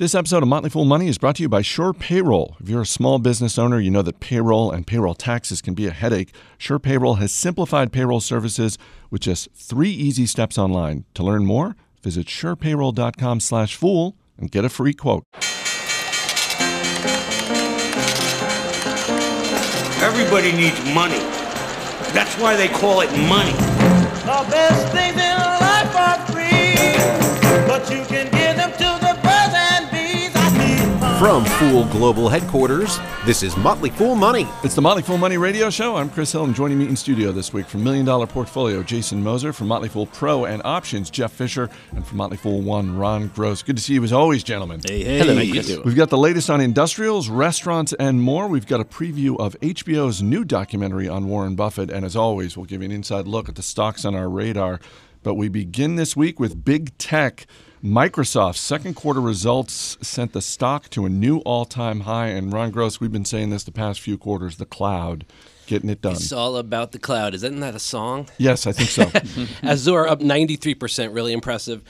This episode of Motley Fool Money is brought to you by Sure Payroll. If you're a small business owner, you know that payroll and payroll taxes can be a headache. Sure Payroll has simplified payroll services with just three easy steps online. To learn more, visit surepayroll.com slash fool and get a free quote. Everybody needs money. That's why they call it money. The best things From Fool Global Headquarters, this is Motley Fool Money. It's the Motley Fool Money Radio Show. I'm Chris Hill, and joining me in studio this week from Million Dollar Portfolio, Jason Moser, from Motley Fool Pro and Options, Jeff Fisher, and from Motley Fool One, Ron Gross. Good to see you as always, gentlemen. Hey, hey. Hello, you doing? We've got the latest on industrials, restaurants, and more. We've got a preview of HBO's new documentary on Warren Buffett. And as always, we'll give you an inside look at the stocks on our radar. But we begin this week with big tech. Microsoft's second quarter results sent the stock to a new all time high. And Ron Gross, we've been saying this the past few quarters the cloud getting it done. It's all about the cloud. Isn't that a song? Yes, I think so. Azure up 93%, really impressive.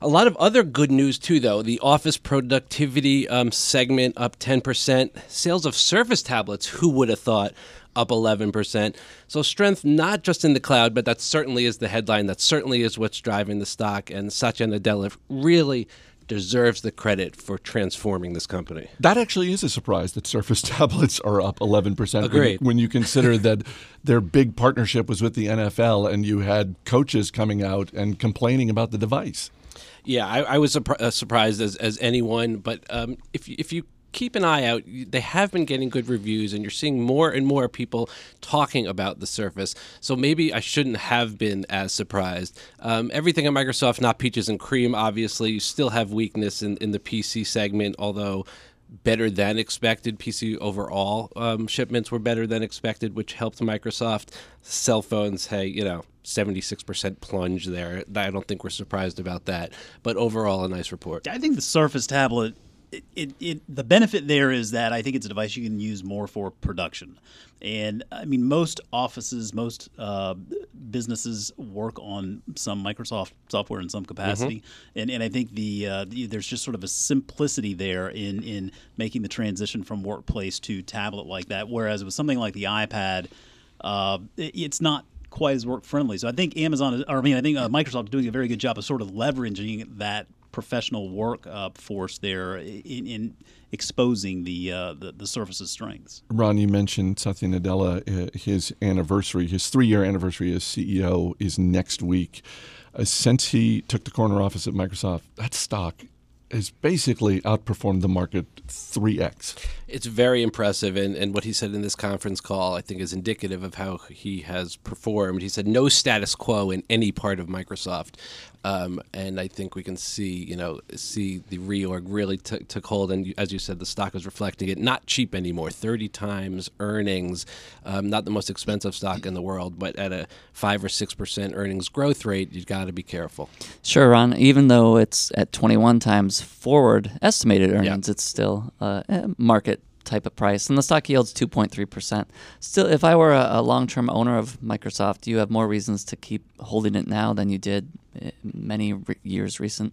A lot of other good news too, though. The office productivity um, segment up 10%. Sales of Surface tablets, who would have thought, up 11%. So strength not just in the cloud, but that certainly is the headline. That certainly is what's driving the stock. And Satya Nadella really deserves the credit for transforming this company. That actually is a surprise that Surface tablets are up 11%. when- Agreed. When, you consider that their big partnership was with the NFL and you had coaches coming out and complaining about the device. Yeah, I, I was uh, surprised as, as anyone. But um, if if you keep an eye out, they have been getting good reviews, and you're seeing more and more people talking about the Surface. So maybe I shouldn't have been as surprised. Um, everything at Microsoft, not peaches and cream. Obviously, you still have weakness in, in the PC segment, although. Better than expected. PC overall um, shipments were better than expected, which helped Microsoft. Cell phones, hey, you know, 76% plunge there. I don't think we're surprised about that. But overall, a nice report. I think the Surface tablet, it, it, it the benefit there is that I think it's a device you can use more for production. And I mean, most offices, most uh, businesses work on some Microsoft software in some capacity, and and I think the, uh, the there's just sort of a simplicity there in in making the transition from workplace to tablet like that. Whereas with something like the iPad, uh, it- it's not quite as work friendly. So I think Amazon, is, or I mean, I think uh, Microsoft is doing a very good job of sort of leveraging that professional work uh, force there in, in exposing the, uh, the the Surface's strengths. Ron, you mentioned Satya Nadella. Uh, his anniversary, his three-year anniversary as CEO, is next week. Uh, since he took the corner office at Microsoft, that stock has basically outperformed the market three x. It's very impressive, and, and what he said in this conference call, I think, is indicative of how he has performed. He said no status quo in any part of Microsoft, um, and I think we can see, you know, see the reorg really t- took hold, and as you said, the stock is reflecting it. Not cheap anymore, thirty times earnings, um, not the most expensive stock in the world, but at a five or six percent earnings growth rate, you've got to be careful. Sure, Ron. Even though it's at 21 times forward estimated earnings, it's still uh, a market type of price, and the stock yields 2.3 percent. Still, if I were a, a long-term owner of Microsoft, you have more reasons to keep holding it now than you did many re- years recent.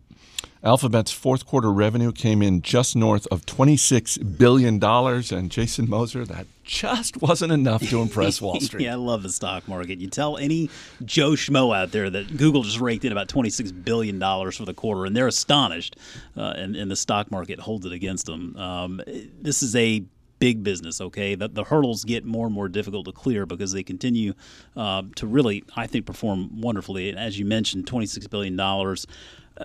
Alphabet's fourth quarter revenue came in just north of $26 billion. And Jason Moser, that just wasn't enough to impress Wall Street. Yeah, I love the stock market. You tell any Joe Schmo out there that Google just raked in about $26 billion for the quarter, and they're astonished, uh, and, and the stock market holds it against them. Um, this is a big business, okay? The, the hurdles get more and more difficult to clear because they continue uh, to really, I think, perform wonderfully. And as you mentioned, $26 billion. Uh,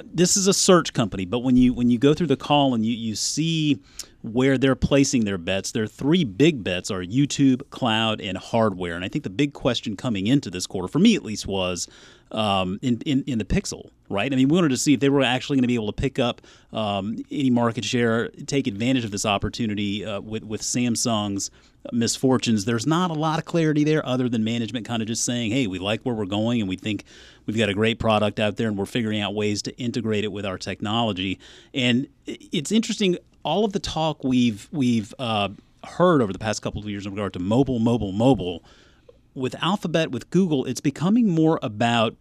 this is a search company, but when you when you go through the call and you, you see where they're placing their bets, their three big bets are YouTube, cloud, and hardware. And I think the big question coming into this quarter, for me at least, was um, in, in in the Pixel. Right? I mean, we wanted to see if they were actually going to be able to pick up um, any market share, take advantage of this opportunity uh, with with Samsung's misfortunes. There's not a lot of clarity there, other than management kind of just saying, "Hey, we like where we're going, and we think we've got a great product out there, and we're figuring out ways to integrate it with our technology." And it's interesting. All of the talk we've we've uh, heard over the past couple of years in regard to mobile, mobile, mobile, with Alphabet, with Google, it's becoming more about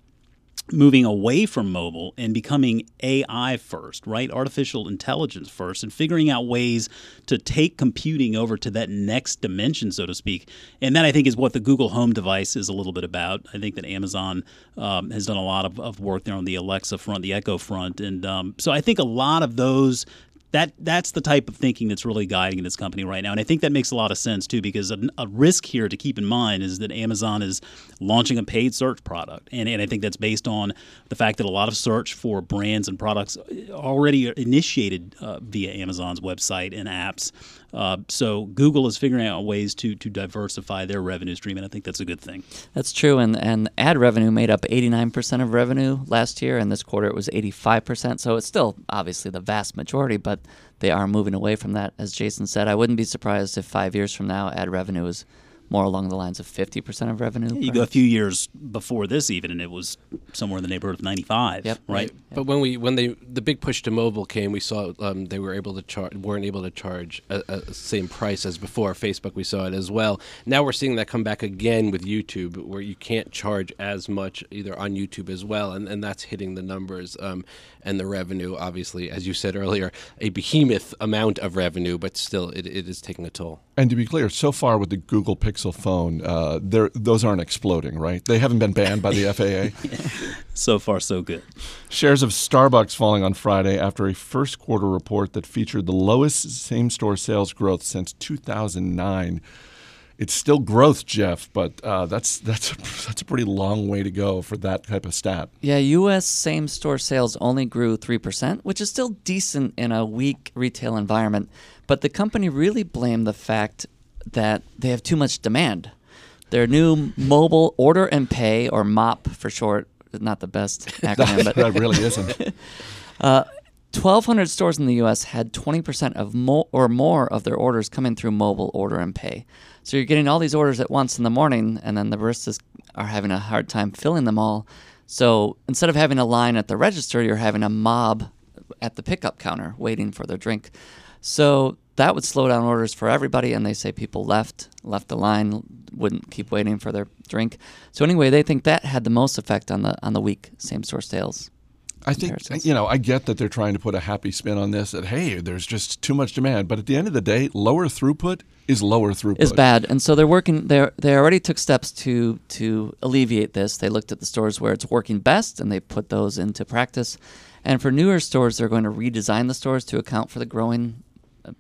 moving away from mobile and becoming AI first, right? Artificial intelligence first, and figuring out ways to take computing over to that next dimension, so to speak. And that I think is what the Google Home device is a little bit about. I think that Amazon um, has done a lot of, of work there on the Alexa front, the Echo front. And um, so I think a lot of those that that's the type of thinking that's really guiding this company right now. And i think that makes a lot of sense too because a, a, risk here to keep in mind is that amazon is launching a paid search product. And, and i think that's based on the fact that a lot of search for brands and products already initiated uh, via amazon's website and apps uh, so Google is figuring out ways to to diversify their revenue stream, and I think that's a good thing. That's true, and and ad revenue made up 89% of revenue last year, and this quarter it was 85%. So it's still obviously the vast majority, but they are moving away from that. As Jason said, I wouldn't be surprised if five years from now ad revenue is more along the lines of 50% of revenue. You go a few years before this even and it was somewhere in the neighborhood of 95, Yep. right? But when we when they the big push to mobile came, we saw um, they were able to charge weren't able to charge a, a same price as before. Facebook we saw it as well. Now we're seeing that come back again with YouTube, where you can't charge as much either on YouTube as well, and, and that's hitting the numbers um, and the revenue. Obviously, as you said earlier, a behemoth amount of revenue, but still it, it is taking a toll. And to be clear, so far with the Google Pixel phone, uh, those aren't exploding, right? They haven't been banned by the FAA. So far, so good. Shares of Starbucks falling on Friday after a first quarter report that featured the lowest same store sales growth since 2009. It's still growth, Jeff, but uh, that's that's a, that's a pretty long way to go for that type of stat. Yeah, U.S. same store sales only grew 3%, which is still decent in a weak retail environment. But the company really blamed the fact that they have too much demand. Their new mobile order and pay, or MOP for short, is not the best acronym, but that really isn't. 1,200 stores in the U.S. had 20% of mo- or more of their orders coming through mobile order and pay. So you're getting all these orders at once in the morning, and then the baristas are having a hard time filling them all. So instead of having a line at the register, you're having a mob at the pickup counter waiting for their drink. So that would slow down orders for everybody, and they say people left left the line, wouldn't keep waiting for their drink. So anyway, they think that had the most effect on the on the weak same store sales. I think you know I get that they're trying to put a happy spin on this. That hey, there's just too much demand, but at the end of the day, lower throughput is lower throughput. is bad, and so they're working. They they already took steps to to alleviate this. They looked at the stores where it's working best, and they put those into practice. And for newer stores, they're going to redesign the stores to account for the growing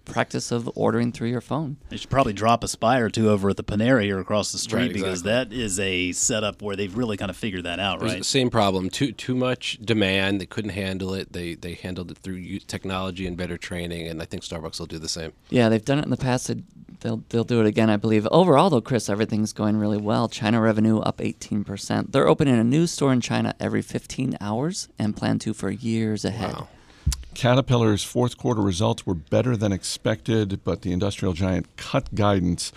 practice of ordering through your phone. They should probably drop a spy or two over at the Panera here across the street Right, because that is a setup where they've really kind of figured that out, It was right? the same problem. Too too much demand. They couldn't handle it. They they handled it through technology and better training. And I think Starbucks will do the same. Yeah, they've done it in the past. They- They'll they'll do it again, I believe. Overall, though, Chris, everything's going really well. China revenue up 18%. They're opening a new store in China every 15 hours and plan to for years ahead. Wow. Caterpillar's fourth quarter results were better than expected, but the industrial giant cut guidance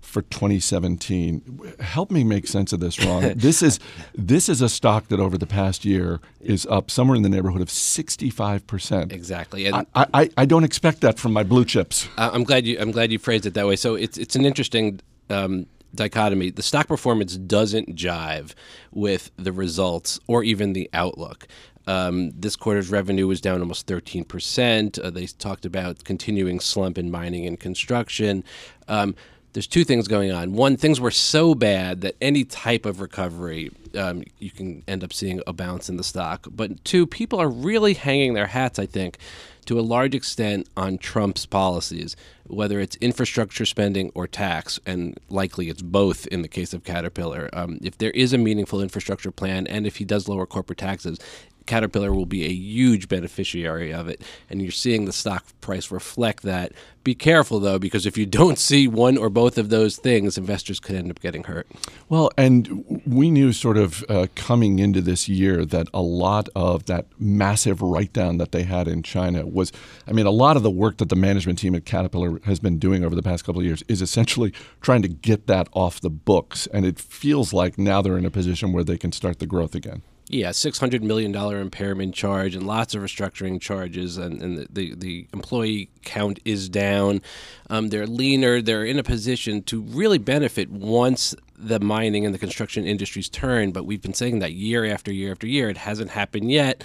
for 2017. Help me make sense of this, Ron. this is this is a stock that over the past year is up somewhere in the neighborhood of 65 percent. Exactly. And I, I, I don't expect that from my blue chips. I'm glad you I'm glad you phrased it that way. So it's it's an interesting um, dichotomy. The stock performance doesn't jive with the results or even the outlook. Um, this quarter's revenue was down almost 13%. Uh, they talked about continuing slump in mining and construction. Um, there's two things going on. One, things were so bad that any type of recovery, um, you can end up seeing a bounce in the stock. But two, people are really hanging their hats, I think, to a large extent on Trump's policies, whether it's infrastructure spending or tax, and likely it's both in the case of Caterpillar. Um, if there is a meaningful infrastructure plan, and if he does lower corporate taxes, Caterpillar will be a huge beneficiary of it, and you're seeing the stock price reflect that. Be careful though, because if you don't see one or both of those things, investors could end up getting hurt. Well, and we knew sort of uh, coming into this year that a lot of that massive write down that they had in China was, I mean, a lot of the work that the management team at Caterpillar has been doing over the past couple of years is essentially trying to get that off the books. And it feels like now they're in a position where they can start the growth again. Yeah, six hundred million dollar impairment charge and lots of restructuring charges, and, and the, the, the employee count is down. Um, they're leaner. They're in a position to really benefit once the mining and the construction industries turn, but we've been saying that year after year after year. It hasn't happened yet.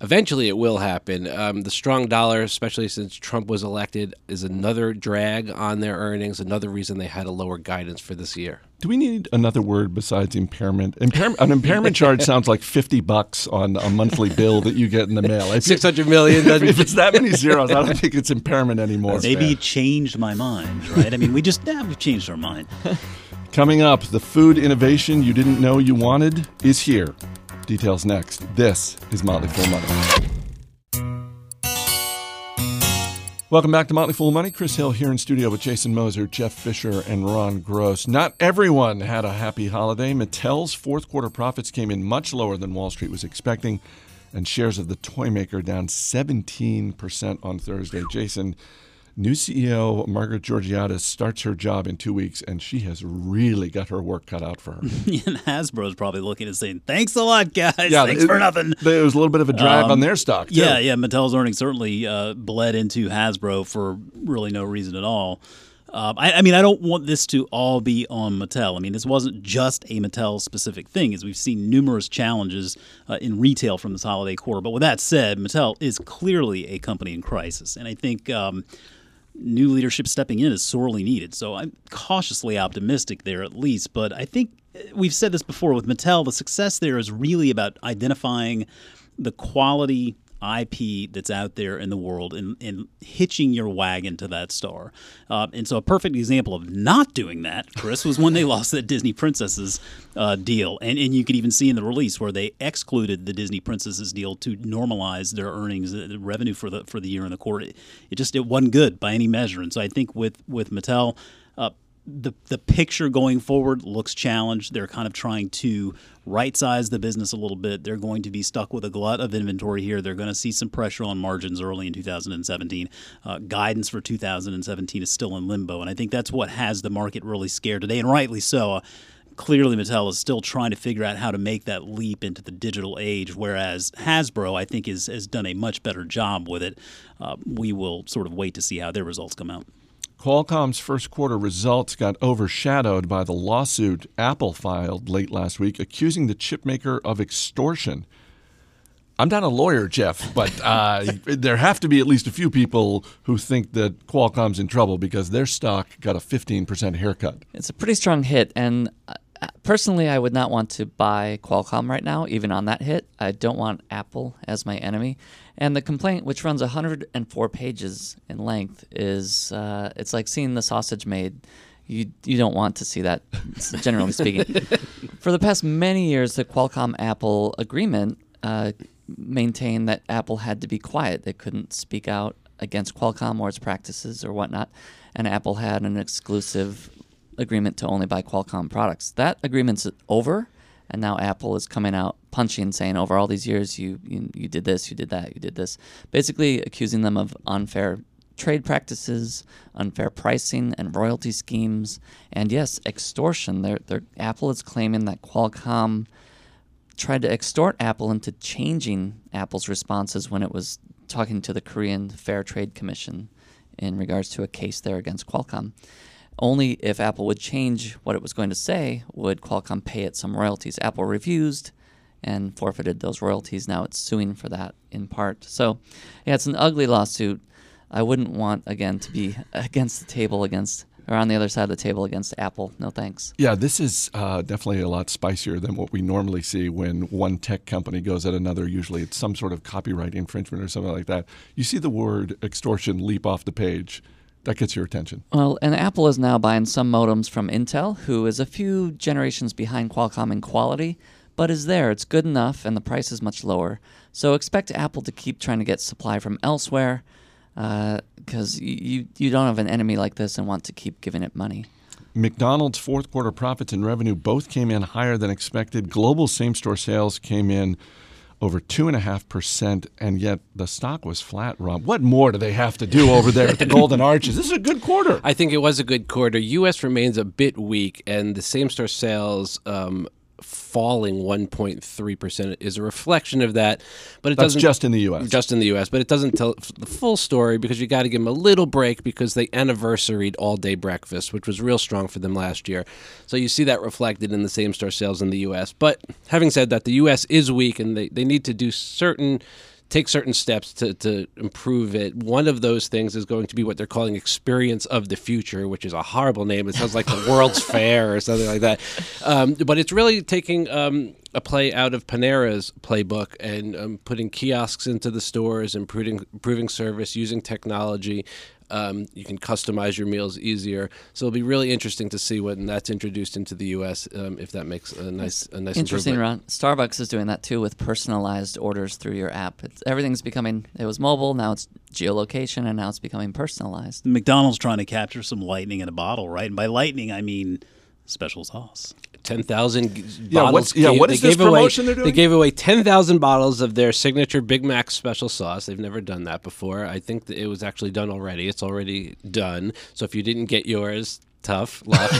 Eventually, it will happen. Um, the strong dollar, especially since Trump was elected, is another drag on their earnings. Another reason they had a lower guidance for this year. Do we need another word besides impairment? Impairment an impairment charge sounds like fifty bucks on a monthly bill that you get in the mail. If- Six hundred million. If, if it's that many zeros, I don't think it's impairment anymore. Maybe changed my mind, right? I mean, we just yeah, we've changed our mind. Coming up, the food innovation you didn't know you wanted is here. Details next. This is Motley Fool Money. Welcome back to Motley Fool Money. Chris Hill here in studio with Jason Moser, Jeff Fisher, and Ron Gross. Not everyone had a happy holiday. Mattel's fourth quarter profits came in much lower than Wall Street was expecting, and shares of the toy maker down 17% on Thursday. Jason, new CEO Margaret Georgiadis starts her job in two weeks, and she has really got her work cut out for her. and Hasbro's probably looking and saying, "Thanks a lot, guys. Thanks it- for nothing." There was a little bit of a drag on their stock. Too. Yeah, yeah. Mattel's earnings certainly uh, bled into Hasbro for really no reason at all. Um, I, I mean, I don't want this to all be on Mattel. I mean, this wasn't just a Mattel specific thing, as we've seen numerous challenges uh, in retail from this holiday quarter. But with that said, Mattel is clearly a company in crisis, and I think. Um, new leadership stepping in is sorely needed. So I'm cautiously optimistic there at least. But I think uh, we've said this before with Mattel, the success there is really about identifying the quality IP that's out there in the world and, and hitching your wagon to that star. Uh, and so a perfect example of not doing that, Chris, was when they lost that Disney Princesses uh, deal. And, and you could even see in the release where they excluded the Disney Princesses deal to normalize their earnings, uh, the revenue for the for the year and the quarter. It, it just it wasn't good by any measure. And so I think with with Mattel, uh, the the picture going forward looks challenged. They're kind of trying to right size the business a little bit. They're going to be stuck with a glut of inventory here. They're going to see some pressure on margins early in 2017. Uh, guidance for 2017 is still in limbo, and I think that's what has the market really scared today, and rightly so. Uh, clearly Mattel is still trying to figure out how to make that leap into the digital age, whereas Hasbro, I think, is, has done a much better job with it. Uh, we will sort of wait to see how their results come out. Qualcomm's first quarter results got overshadowed by the lawsuit Apple filed late last week accusing the chipmaker of extortion. I'm not a lawyer, Jeff, but uh, there have to be at least a few people who think that Qualcomm's in trouble because their stock got a 15% haircut. It's a pretty strong hit, and uh, personally, I would not want to buy Qualcomm right now, even on that hit. I don't want Apple as my enemy. And the complaint, which runs 104 pages in length, is uh, it's like seeing the sausage made. You you don't want to see that, generally speaking. For the past many years, the Qualcomm Apple agreement uh, maintained that Apple had to be quiet. They couldn't speak out against Qualcomm or its practices or whatnot. And Apple had an exclusive agreement to only buy Qualcomm products. That agreement's over, and now Apple is coming out punching, saying over all these years you, you you did this, you did that, you did this, basically accusing them of unfair trade practices, unfair pricing, and royalty schemes, and yes, extortion. They're, they're, Apple is claiming that Qualcomm tried to extort Apple into changing Apple's responses when it was talking to the Korean Fair Trade Commission in regards to a case there against Qualcomm. Only if Apple would change what it was going to say would Qualcomm pay it some royalties. Apple refused and forfeited those royalties. Now it's suing for that in part. So, yeah, it's an ugly lawsuit. I wouldn't want, again, to be against the table against or on the other side of the table against Apple. No thanks. Yeah, this is uh, definitely a lot spicier than what we normally see when one tech company goes at another. Usually it's some sort of copyright infringement or something like that. You see the word extortion leap off the page. That gets your attention. Well, and Apple is now buying some modems from Intel, who is a few generations behind Qualcomm in quality, but is there. It's good enough, and the price is much lower. So expect Apple to keep trying to get supply from elsewhere uh, because you, you don't have an enemy like this and want to keep giving it money. McDonald's fourth quarter profits and revenue both came in higher than expected. Global same store sales came in over 2.5%, and yet the stock was flat, Rob. What more do they have to do over there at the Golden Arches? This is a good quarter. I think it was a good quarter. U.S. remains a bit weak, and the same store sales um, falling 1.3 percent is a reflection of that, but it That's doesn't just in the U.S. just in the U.S. But it doesn't tell the full story because you got to give them a little break because they anniversaried all day breakfast, which was real strong for them last year. So you see that reflected in the same store sales in the U.S. But having said that, the U.S. is weak and they, they need to do certain take certain steps to, to improve it. One of those things is going to be what they're calling Experience of the Future, which is a horrible name. It sounds like the World's Fair or something like that. Um, but it's really taking um, a play out of Panera's playbook and um, putting kiosks into the stores, improving, improving service, using technology. Um, you can customize your meals easier, so it'll be really interesting to see when that's introduced into the U.S. Um, if that makes a nice, a nice Interesting, improvement. Ron. Starbucks is doing that too with personalized orders through your app. It's, everything's becoming. It was mobile, now it's geolocation, and now it's becoming personalized. McDonald's trying to capture some lightning in a bottle, right? And by lightning, I mean special sauce. Ten thousand Yeah, bottles. yeah, gave- what they this gave away- promotion they're doing? They gave away ten thousand bottles of their signature Big Mac special sauce. They've never done that before. I think that it was actually done already. It's already done. So if you didn't get yours. Tough luck.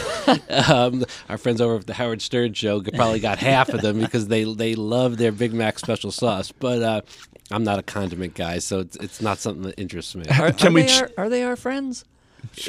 um, our friends over at the Howard Stern show probably got half of them because they they love their Big Mac special sauce. But uh, I'm not a condiment guy, so it's, it's not something that interests me. Are, Can are we they ch- our, are they our friends?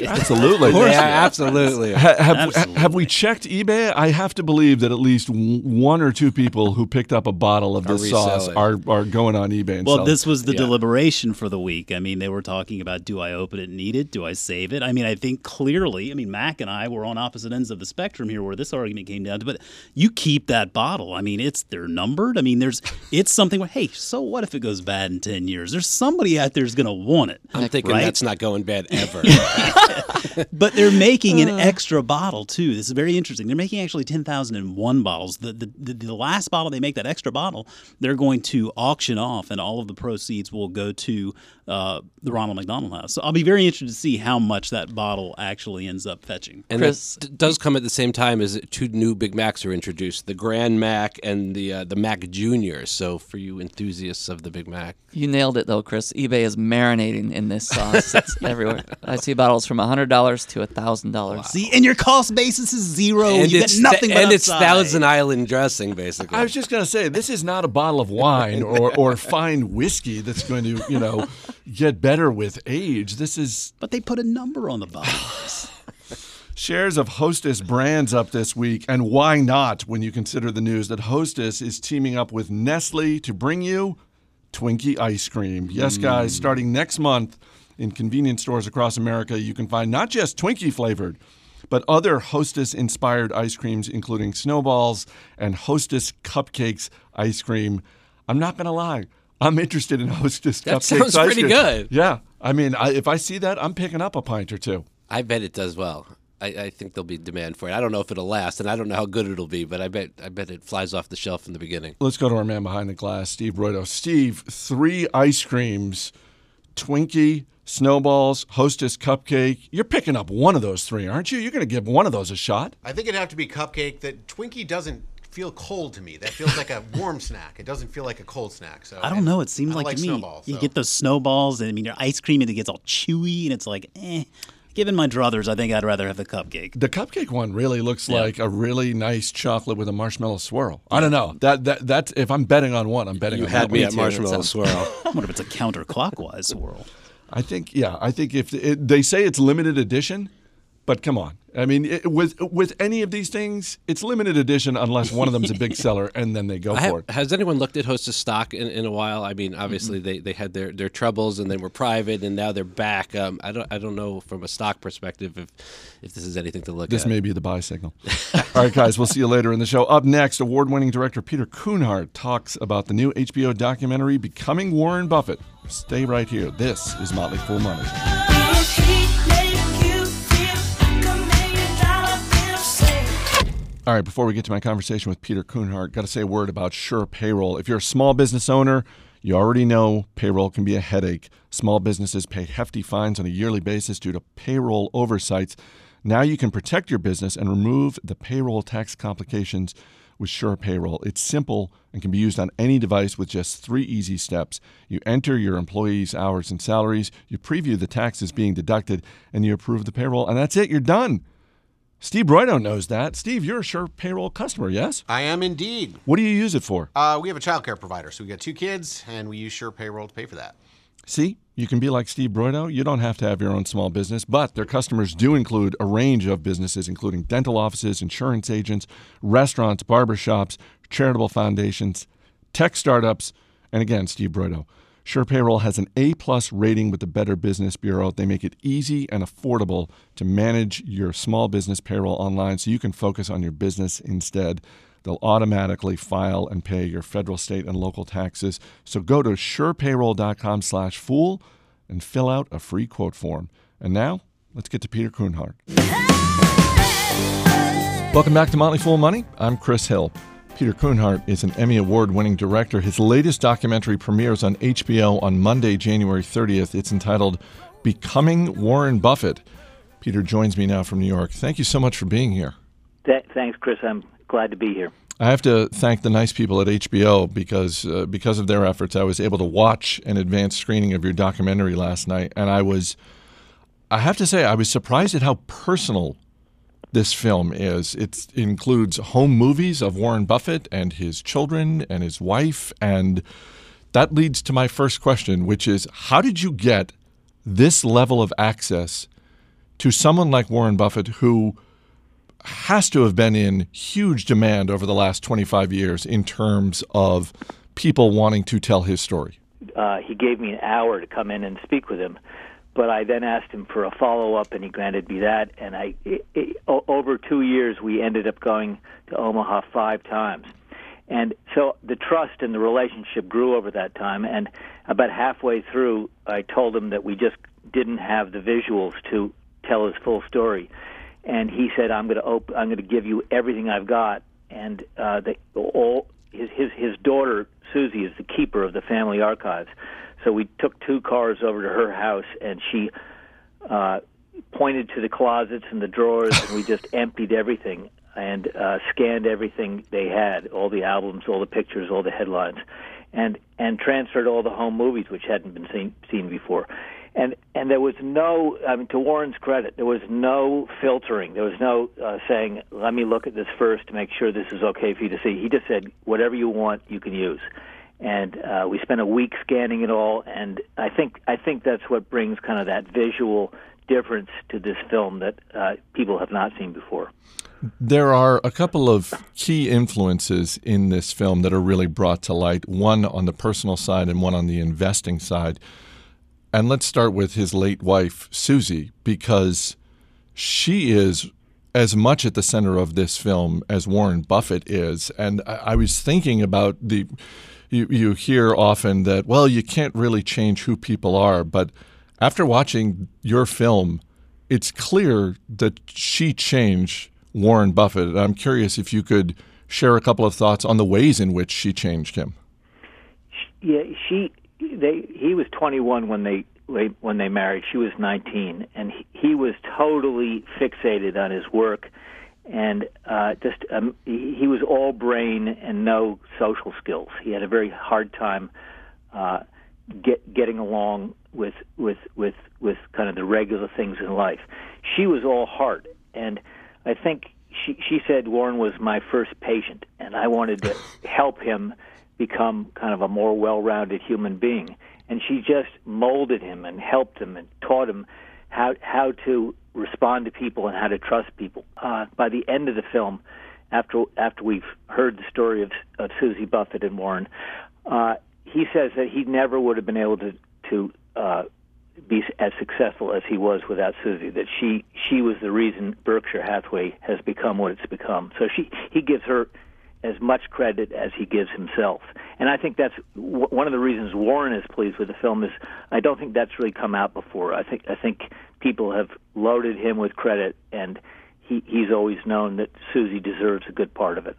Absolutely. Yeah, absolutely. Ha- have, Absolutely. have we checked eBay? I have to believe that at least one or two people who picked up a bottle of Are this sauce reselling. are, are going on eBay and Well, selling. this was the Yeah. deliberation for the week. I mean, they were talking about do I open it and eat it? Do I save it? I mean, I think clearly, I mean, Mac and I were on opposite ends of the spectrum here where this argument came down to, but you keep that bottle. I mean, it's they're numbered. I mean, there's it's something where, hey, so what if it goes bad in 10 years? There's somebody out there's going to want it. I'm thinking right? that's not going bad ever. But they're making an extra bottle too. This is very interesting. They're making actually ten thousand and one bottles. The, the the the last bottle they make that extra bottle, they're going to auction off, and all of the proceeds will go to uh, the Ronald McDonald House. So I'll be very interested to see how much that bottle actually ends up fetching. And Chris- it d- does come at the same time as two new Big Macs are introduced: the Grand Mac and the uh, the Mac Junior. So for you enthusiasts of the Big Mac, You nailed it though, Chris. eBay is marinating in this sauce. It's everywhere. I see bottles from hundred dollars to thousand dollars. See, and your cost basis is zero. and you it's get nothing th- but and it's. Thousand Island dressing, basically. I was just going to say, this is not a bottle of wine or, or fine whiskey that's going to, you know, get better with age. This is But they put a number on the bottle. Shares of Hostess brands up this week, and why not when you consider the news that Hostess is teaming up with Nestle to bring you Twinkie ice cream. Yes, guys, hmm. starting next month in convenience stores across America, you can find not just Twinkie flavored, but other Hostess inspired ice creams, including snowballs and Hostess cupcakes ice cream. I'm not going to lie. I'm interested in Hostess That cupcakes That sounds ice pretty cream. good. Yeah. I mean, I, if I see that, I'm picking up a pint or two. I bet it does well. I, I think there'll be demand for it. I don't know if it'll last, and I don't know how good it'll be, but I bet I bet it flies off the shelf in the beginning. Let's go to our man behind the glass, Steve Broido. Steve, three ice creams, Twinkie, Snowballs, Hostess Cupcake. You're picking up one of those three, aren't you? You're going to give one of those a shot. I think it'd have to be cupcake. That Twinkie doesn't feel cold to me. That feels like a warm snack. It doesn't feel like a cold snack. So I don't know. It seems I like, to me snowballs. you so. get those snowballs, and I mean your ice cream, and it gets all chewy, and it's like, eh. Given my druthers, I think I'd rather have the cupcake. The cupcake one really looks Yeah. like a really nice chocolate with a marshmallow swirl. I don't know. That that that's if I'm betting on one, I'm betting You on had that me at marshmallow swirl. I wonder if it's a counterclockwise swirl. I think yeah, I think if it, they say it's limited edition, but come on. I mean, it, with with any of these things, it's limited edition unless one of them's a big seller and then they go I for have, it. has anyone looked at Hostess stock in, in a while? I mean, obviously they, they had their, their troubles and they were private, and now they're back. Um, I don't I don't know from a stock perspective if if this is anything to look This at. This may be the buy signal. All right, guys, we'll see you later in the show. Up next, award winning director Peter Kunhardt talks about the new HBO documentary, Becoming Warren Buffett. Stay right here. This is Motley Fool Money. All right, before we get to my conversation with Peter Kunhardt, got to say a word about Sure Payroll. If you're a small business owner, you already know payroll can be a headache. Small businesses pay hefty fines on a yearly basis due to payroll oversights. Now you can protect your business and remove the payroll tax complications with Sure Payroll. It's simple and can be used on any device with just three easy steps. You enter your employees' hours and salaries, you preview the taxes being deducted, and you approve the payroll, and that's it. You're done. Steve Broido knows that. Steve, you're a Sure Payroll customer, yes? I am indeed. What do you use it for? Uh, we have a child care provider, so we got two kids, and we use Sure Payroll to pay for that. See, you can be like Steve Broido. You don't have to have your own small business, but their customers do include a range of businesses, including dental offices, insurance agents, restaurants, barbershops, charitable foundations, tech startups, and again, Steve Broido. Sure Payroll has an A plus rating with the Better Business Bureau. They make it easy and affordable to manage your small business payroll online so you can focus on your business instead. They'll automatically file and pay your federal, state, and local taxes. So go to surepayroll.com slash fool and fill out a free quote form. And now, let's get to Peter Kunhardt. Welcome back to Motley Fool Money. I'm Chris Hill. Peter Kunhardt is an Emmy Award winning director. His latest documentary premieres on HBO on Monday, January 30th. It's entitled Becoming Warren Buffett. Peter joins me now from New York. Thank you so much for being here. Th- thanks, Chris. I'm glad to be here. I have to thank the nice people at HBO because uh, because of their efforts, I was able to watch an advanced screening of your documentary last night, and I was, I have to say, I was surprised at how personal this film is. It includes home movies of Warren Buffett and his children and his wife, and that leads to my first question, which is, how did you get this level of access to someone like Warren Buffett who has to have been in huge demand over the last 25 years in terms of people wanting to tell his story. Uh, he gave me an hour to come in and speak with him, but I then asked him for a follow up, and he granted me that. And I, it, it, over two years, we ended up going to Omaha five times. And so the trust and the relationship grew over that time. And about halfway through, I told him that we just didn't have the visuals to tell his full story. And he said, "I'm going to op- I'm going to give you everything I've got." And uh, they, all his his his daughter Susie is the keeper of the family archives. So we took two cars over to her house, and she uh, pointed to the closets and the drawers, and we just emptied everything and uh, scanned everything they had, all the albums, all the pictures, all the headlines, and and transferred all the home movies which hadn't been seen seen before. And and there was no, I mean, to Warren's credit, there was no filtering. There was no uh, saying, "Let me look at this first to make sure this is okay for you to see." He just said, "Whatever you want, you can use." And uh, we spent a week scanning it all. And I think I think that's what brings kind of that visual difference to this film that uh, people have not seen before. There are a couple of key influences in this film that are really brought to light. One on the personal side, and one on the investing side. And let's start with his late wife, Susie, because she is as much at the center of this film as Warren Buffett is. And I, I was thinking about the you, you hear often that, well, you can't really change who people are. But after watching your film, it's clear that she changed Warren Buffett. I'm curious if you could share a couple of thoughts on the ways in which she changed him. Yeah, she they he was 21 when they when they married. She was 19, and he, he was totally fixated on his work and uh, just um, he, he was all brain and no social skills. He had a very hard time uh, get, getting along with with with with kind of the regular things in life. She was all heart, and I think she she said Warren was my first patient, and I wanted to help him become kind of a more well-rounded human being. And she just molded him and helped him and taught him how how to respond to people and how to trust people. Uh, by the end of the film, after after we've heard the story of, of Susie Buffett and Warren, uh, he says that he never would have been able to to uh, be as successful as he was without Susie. That she she was the reason Berkshire Hathaway has become what it's become. So she he gives her as much credit as he gives himself. And I think that's w- one of the reasons Warren is pleased with the film is I don't think that's really come out before. I think I think people have loaded him with credit, and he, he's always known that Susie deserves a good part of it.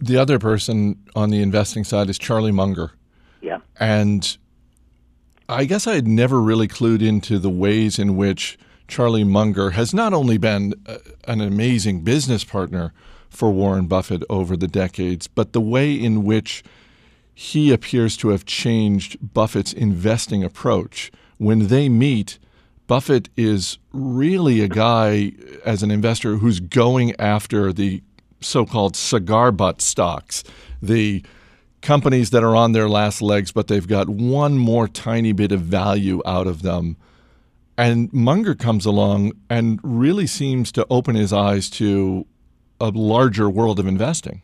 The other person on the investing side is Charlie Munger. Yeah. And I guess I had never really clued into the ways in which Charlie Munger has not only been a, an amazing business partner for Warren Buffett over the decades, but the way in which he appears to have changed Buffett's investing approach. When they meet, Buffett is really a guy as an investor who's going after the so-called cigar butt stocks, the companies that are on their last legs, but they've got one more tiny bit of value out of them. And Munger comes along and really seems to open his eyes to a larger world of investing.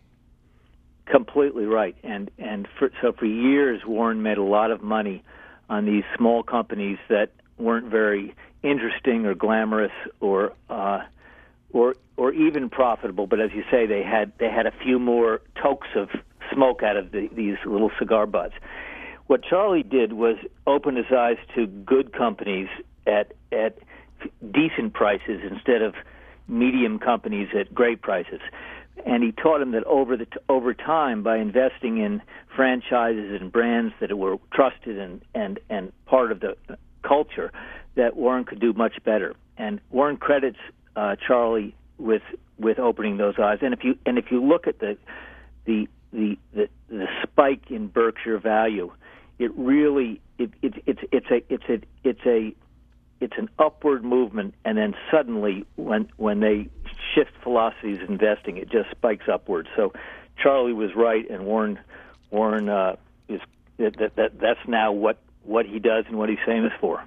Completely right. And and for, so for years, Warren made a lot of money on these small companies that weren't very interesting or glamorous or uh, or or even profitable. But as you say, they had they had a few more tokes of smoke out of the, these little cigar butts. What Charlie did was open his eyes to good companies at at decent prices instead of medium companies at great prices. And he taught him that over the over time, by investing in franchises and brands that were trusted and and and part of the culture, that Warren could do much better. And Warren credits uh, Charlie with with opening those eyes. And if you and if you look at the the the the, the spike in Berkshire value, it really it, it, it's it's a it's a it's a it's an upward movement, and then suddenly, when when they shift philosophies investing, it just spikes upward. So, Charlie was right, and Warren Warren uh, is that, that that's now what what he does and what he's famous for.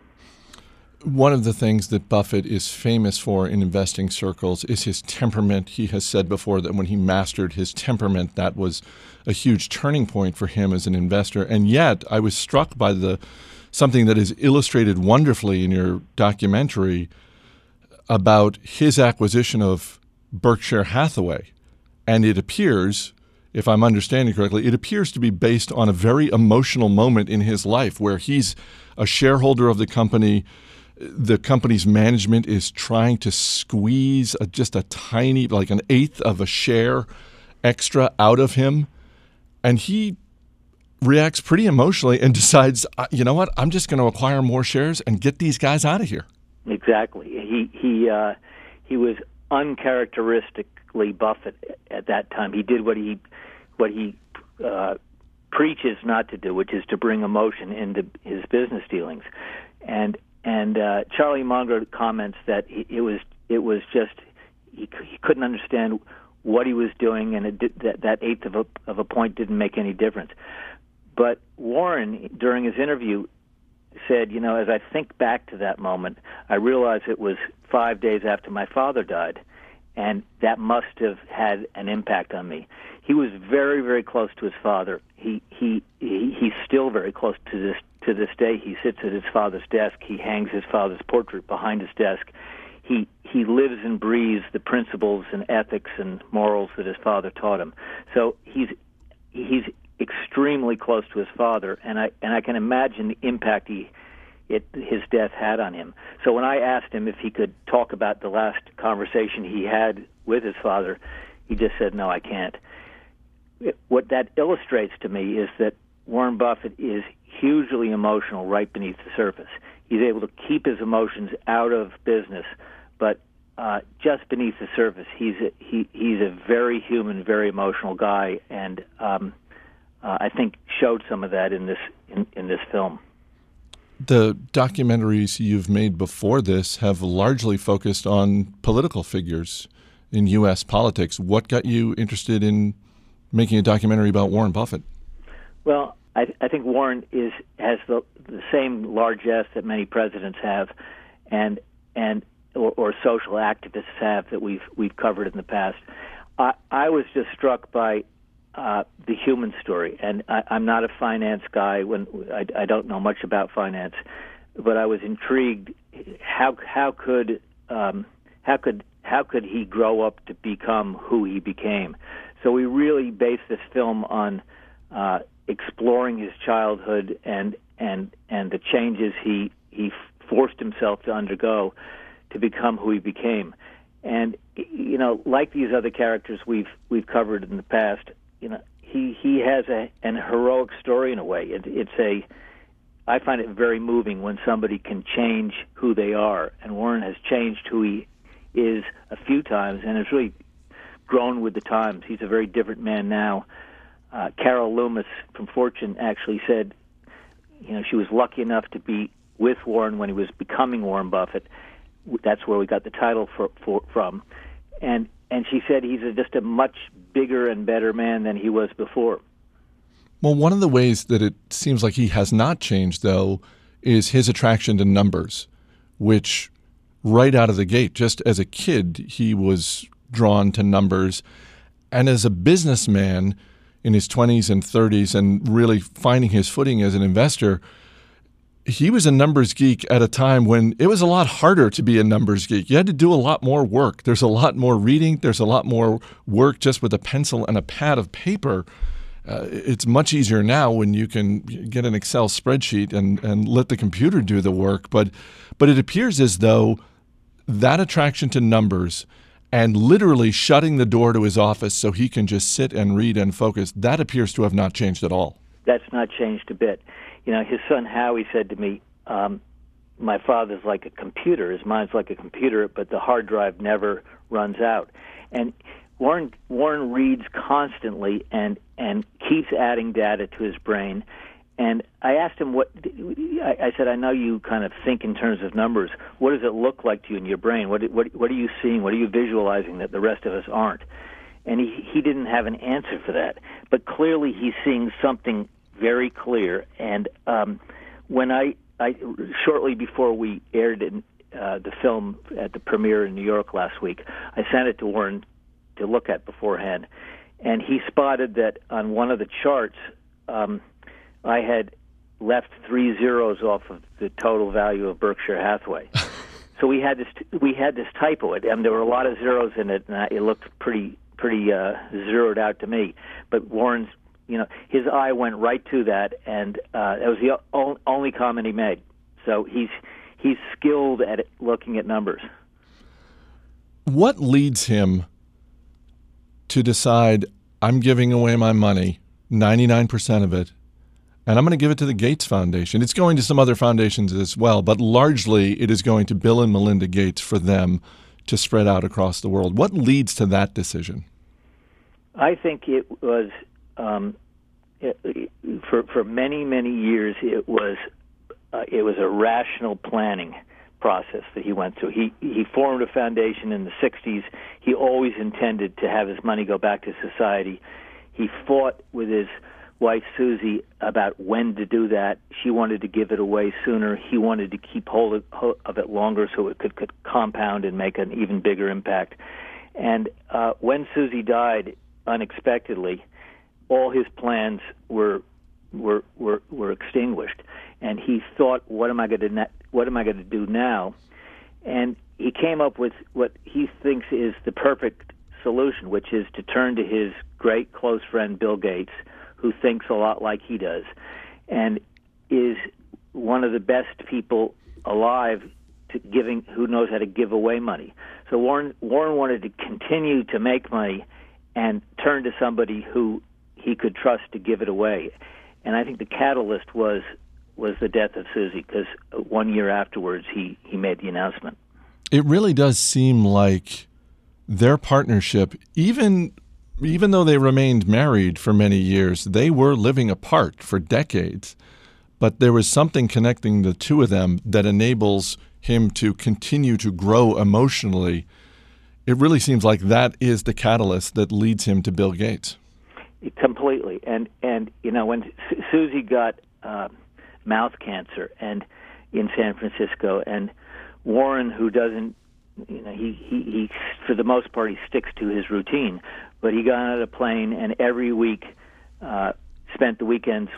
One of the things that Buffett is famous for in investing circles is his temperament. He has said before that when he mastered his temperament, that was a huge turning point for him as an investor. And yet, I was struck by the something that is illustrated wonderfully in your documentary about his acquisition of Berkshire Hathaway. And it appears, if I'm understanding correctly, it appears to be based on a very emotional moment in his life where he's a shareholder of the company. The company's management is trying to squeeze a, just a tiny, like an eighth of a share extra out of him. And he reacts pretty emotionally and decides, uh, you know what, I'm just going to acquire more shares and get these guys out of here. Exactly. He he uh, he was uncharacteristically Buffett at that time. He did what he what he uh, preaches not to do, which is to bring emotion into his business dealings. And and uh, Charlie Munger comments that it was it was just he, he couldn't understand what he was doing, and it did, that that eighth of a of a point didn't make any difference. But Warren, during his interview, said, you know, as I think back to that moment, I realize it was five days after my father died, and that must have had an impact on me. He was very, very close to his father. He he, he he's still very close to this to this day. He sits at his father's desk. He hangs his father's portrait behind his desk. He he lives and breathes the principles and ethics and morals that his father taught him. So he's he's extremely close to his father, and I and I can imagine the impact he it his death had on him. So when I asked him if he could talk about the last conversation he had with his father, he just said, "No, I can't." What that illustrates to me is that Warren Buffett is hugely emotional right beneath the surface. He's able to keep his emotions out of business, but uh, just beneath the surface, he's a, he he's a very human, very emotional guy, and um, uh, I think showed some of that in this in, in this film. The documentaries you've made before this have largely focused on political figures in U.S. politics. What got you interested in making a documentary about Warren Buffett? Well, I, I think Warren is has the, the same largesse that many presidents have, and and or, or social activists have that we've we've covered in the past. I, I was just struck by uh, the human story. And I, I'm not a finance guy. When I, I don't know much about finance, but I was intrigued. How how could um, how could how could he grow up to become who he became? So we really based this film on uh, exploring his childhood and and and the changes he he forced himself to undergo to become who he became. And you know, like these other characters we've we've covered in the past, you know he he has a an heroic story in a way. It, it's a I find it very moving when somebody can change who they are, and Warren has changed who he is a few times, and has really grown with the times. He's a very different man now. Uh, Carol Loomis from Fortune actually said, you know, she was lucky enough to be with Warren when he was becoming Warren Buffett. That's where we got the title for, for, from, and and she said he's a, just a much bigger and better man than he was before. Well, one of the ways that it seems like he has not changed, though, is his attraction to numbers, which right out of the gate, just as a kid, he was drawn to numbers. And as a businessman in his 20s and 30s and really finding his footing as an investor, he was a numbers geek at a time when it was a lot harder to be a numbers geek. You had to do a lot more work. There's a lot more reading, there's a lot more work just with a pencil and a pad of paper. Uh, it's much easier now when you can get an Excel spreadsheet and, and let the computer do the work. But, but it appears as though that attraction to numbers and literally shutting the door to his office so he can just sit and read and focus, that appears to have not changed at all. That's not changed a bit. You know, his son Howie said to me, um, my father's like a computer. His mind's like a computer, but the hard drive never runs out. And Warren Warren reads constantly and and keeps adding data to his brain. And I asked him what I, I said. I know you kind of think in terms of numbers. What does it look like to you in your brain? What what what are you seeing? What are you visualizing that the rest of us aren't? And he he didn't have an answer for that. But clearly he's seeing something very clear. And um, when I I shortly before we aired in, uh, the film at the premiere in New York last week, I sent it to Warren to look at beforehand, and he spotted that on one of the charts, um, I had left three zeros off of the total value of Berkshire Hathaway. so we had this we had this typo, and there were a lot of zeros in it, and it looked pretty pretty uh, zeroed out to me. But Warren's, you know, his eye went right to that, and uh, that was the o- only comment he made. So he's he's skilled at looking at numbers. What leads him to decide I'm giving away my money, 99% of it, and I'm going to give it to the Gates Foundation. It's going to some other foundations as well, but largely it is going to Bill and Melinda Gates for them to spread out across the world. What leads to that decision? I think it was um, it, for for many many years. It was uh, it was a rational planning process that he went through. He he formed a foundation in the 60s. He always intended to have his money go back to society. He fought with his wife Susie about when to do that. She wanted to give it away sooner. He wanted to keep hold of it longer so it could, could compound and make an even bigger impact. And uh, when Susie died unexpectedly, all his plans were were were, were extinguished. And he thought, "What am I going to what am I going to do now?" And he came up with what he thinks is the perfect solution, which is to turn to his great close friend Bill Gates, who thinks a lot like he does, and is one of the best people alive to giving who knows how to give away money. So Warren Warren wanted to continue to make money and turn to somebody who he could trust to give it away. And I think the catalyst was was the death of Susie because one year afterwards he he made the announcement. It really does seem like their partnership, even even though they remained married for many years, they were living apart for decades. But there was something connecting the two of them that enables him to continue to grow emotionally. It really seems like that is the catalyst that leads him to Bill Gates. Completely, and and you know when Su- Susie got uh, mouth cancer and in San Francisco, and Warren, who doesn't, you know, he, he he for the most part he sticks to his routine, but he got on a plane and every week uh, spent the weekends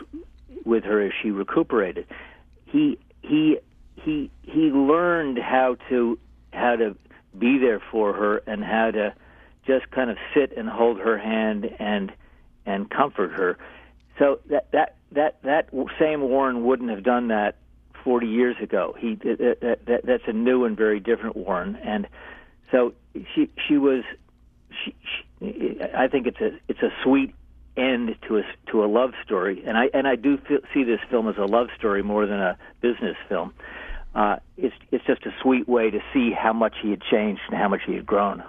with her as she recuperated. He he he he learned how to how to be there for her and how to just kind of sit and hold her hand and and comfort her. So that that that that same Warren wouldn't have done that 40 years ago. He that, that, that's a new and very different Warren, and so she she was. She, she, I think it's a it's a sweet end to a to a love story, and I and I do feel, see this film as a love story more than a business film. Uh, it's it's just a sweet way to see how much he had changed and how much he had grown.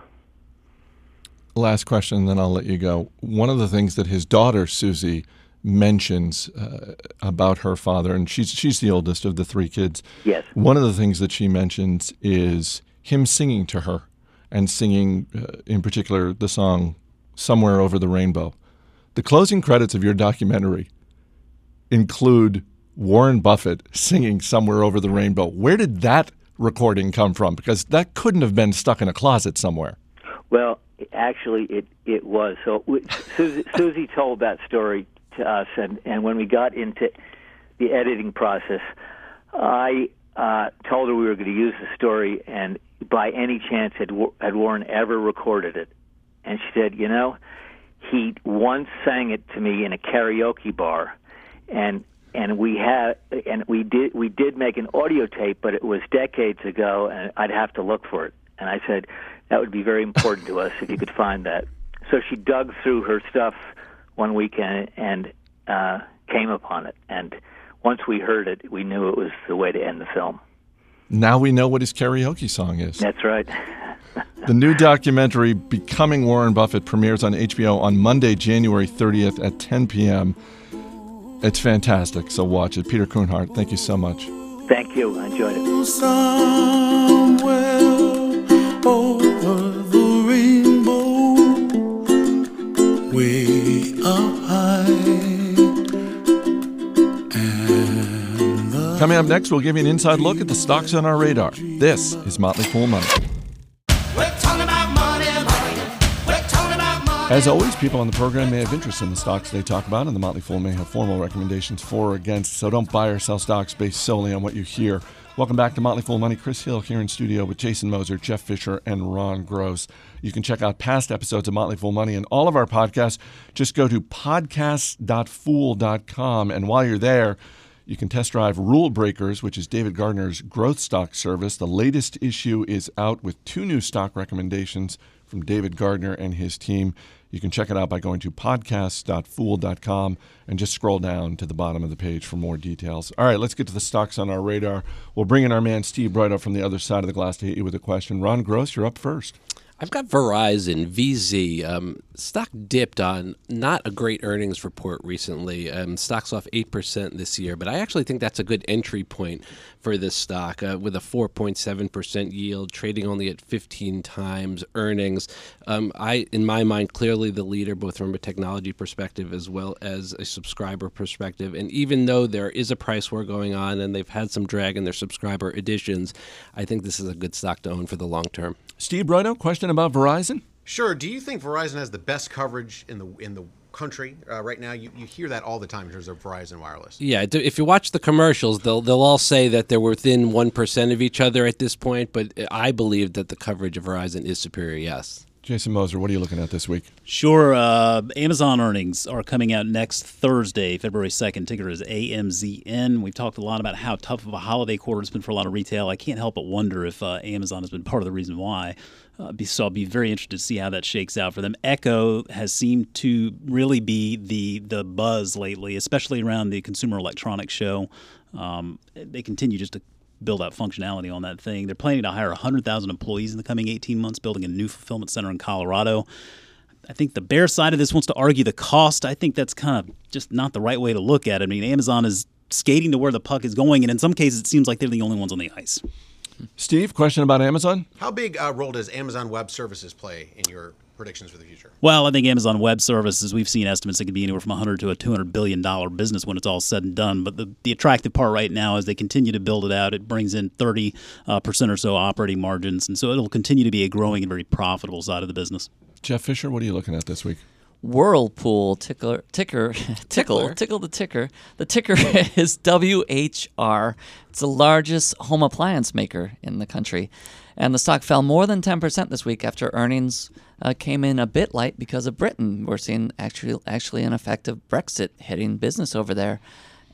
Last question, then I'll let you go. One of the things that his daughter Susie mentions uh, about her father, and she's she's the oldest of the three kids. Yes. One of the things that she mentions is him singing to her, and singing, uh, in particular, the song "Somewhere Over the Rainbow." The closing credits of your documentary include Warren Buffett singing "Somewhere Over the Rainbow." Where did that recording come from? Because that couldn't have been stuck in a closet somewhere. Well, actually, it it was. So Susie, Susie told that story to us, and and when we got into the editing process, I uh, told her we were going to use the story, and by any chance had had Warren ever recorded it? And she said, you know, he once sang it to me in a karaoke bar, and and we had and we did we did make an audio tape, but it was decades ago, and I'd have to look for it. And I said that would be very important to us if you could find that. So she dug through her stuff one weekend and uh, came upon it. And once we heard it, we knew it was the way to end the film. Now we know what his karaoke song is. That's right. The new documentary, Becoming Warren Buffett, premieres on HBO on Monday, January 30th at 10 p.m. It's fantastic, so watch it. Peter Kunhardt, thank you so much. Thank you. I enjoyed it. Somewhere over the rainbow, way up high, and the Coming up next, we'll give you an inside look at the stocks on our radar. This is Motley Fool Money. we're talking about money, money. We're talking about money. As always, people on the program may have interest in the stocks they talk about, and the Motley Fool may have formal recommendations for or against, so don't buy or sell stocks based solely on what you hear. Welcome back to Motley Fool Money. Chris Hill here in studio with Jason Moser, Jeff Fisher, and Ron Gross. You can check out past episodes of Motley Fool Money and all of our podcasts. Just go to podcasts.fool.com, and while you're there, you can test drive Rule Breakers, which is David Gardner's growth stock service. The latest issue is out with two new stock recommendations from David Gardner and his team. You can check it out by going to podcasts.fool.com and just scroll down to the bottom of the page for more details. All right, let's get to the stocks on our radar. We'll bring in our man Steve Broido from the other side of the glass to hit you with a question. Ron Gross, you're up first. I've got Verizon, VZ. Um, stock dipped on not a great earnings report recently. Um, stock's off 8% this year, but I actually think that's a good entry point for this stock uh, with a 4.7% yield, trading only at 15 times earnings. Um, I, in my mind, clearly the leader, both from a technology perspective as well as a subscriber perspective. And even though there is a price war going on and they've had some drag in their subscriber additions, I think this is a good stock to own for the long term. Steve Broido, question about Verizon? Sure. Do you think Verizon has the best coverage in the in the country uh, right now? You, you hear that all the time in terms of Verizon Wireless. Yeah, if you watch the commercials, they'll they'll all say that they're within one percent of each other at this point. But I believe that the coverage of Verizon is superior. Yes. Jason Moser, what are you looking at this week? Sure. Uh, Amazon earnings are coming out next Thursday, February 2nd. Ticker is AMZN. We've talked a lot about how tough of a holiday quarter it's been for a lot of retail. I can't help but wonder if uh, Amazon has been part of the reason why. Uh, so I'll be very interested to see how that shakes out for them. Echo has seemed to really be the the buzz lately, especially around the Consumer Electronics Show. Um, they continue just to build out functionality on that thing. They're planning to hire 100,000 employees in the coming 18 months, building a new fulfillment center in Colorado. I think the bear side of this wants to argue the cost. I think that's kind of just not the right way to look at it. I mean, Amazon is skating to where the puck is going, and in some cases, it seems like they're the only ones on the ice. Steve, question about Amazon? How big a role does Amazon Web Services play in your predictions for the future? Well, I think Amazon Web Services, we've seen estimates that could be anywhere from 100 to a 200 billion dollar business when it's all said and done. But the, the attractive part right now is they continue to build it out. It brings in 30 uh, percent or so operating margins, and so it'll continue to be a growing and very profitable side of the business. Jeff Fisher, what are you looking at this week? Whirlpool tickler, ticker, tickle, tickle the ticker. The ticker is WHR. It's the largest home appliance maker in the country. And the stock fell more than 10% this week after earnings uh, came in a bit light because of Britain. We're seeing actually, actually an effect of Brexit hitting business over there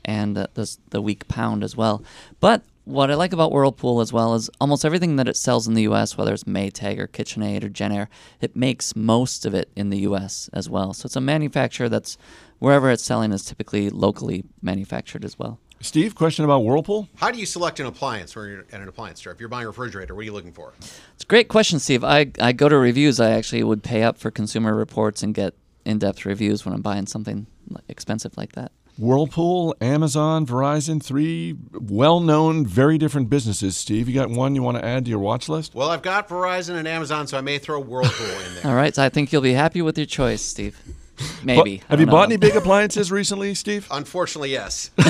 and uh, the, the weak pound as well. But what I like about Whirlpool as well is almost everything that it sells in the U.S., whether it's Maytag or KitchenAid or Jenn-Air, it makes most of it in the U.S. as well. So it's a manufacturer that's wherever it's selling is typically locally manufactured as well. Steve, question about Whirlpool? How do you select an appliance when you're at an appliance store? If you're buying a refrigerator, what are you looking for? It's a great question, Steve. I, I go to reviews. I actually would pay up for consumer reports and get in depth reviews when I'm buying something expensive like that. Whirlpool, Amazon, Verizon, three well known, very different businesses. Steve, you got one you want to add to your watch list? Well, I've got Verizon and Amazon, so I may throw Whirlpool in there. All right, so I think you'll be happy with your choice, Steve. Maybe. Bu- have you don't bought any big appliances recently, Steve? Unfortunately, yes.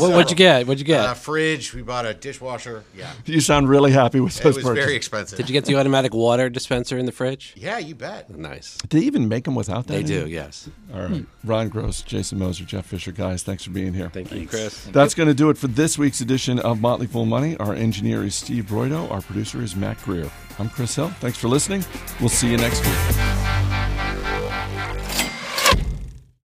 What, what'd you get? What'd you get? Uh, fridge. We bought a dishwasher. Yeah, You sound really happy with it those was purchases. very expensive. Did you get the automatic water dispenser in the fridge? Yeah, you bet. Nice. Do they even make them without that? They in do, yes. All right. Ron Gross, Jason Moser, Jeff Fisher, guys, thanks for being here. Thank you, Chris. That's going to do it for this week's edition of Motley Fool Money. Our engineer is Steve Broido. Our producer is Matt Greer. I'm Chris Hill. Thanks for listening. We'll see you next week.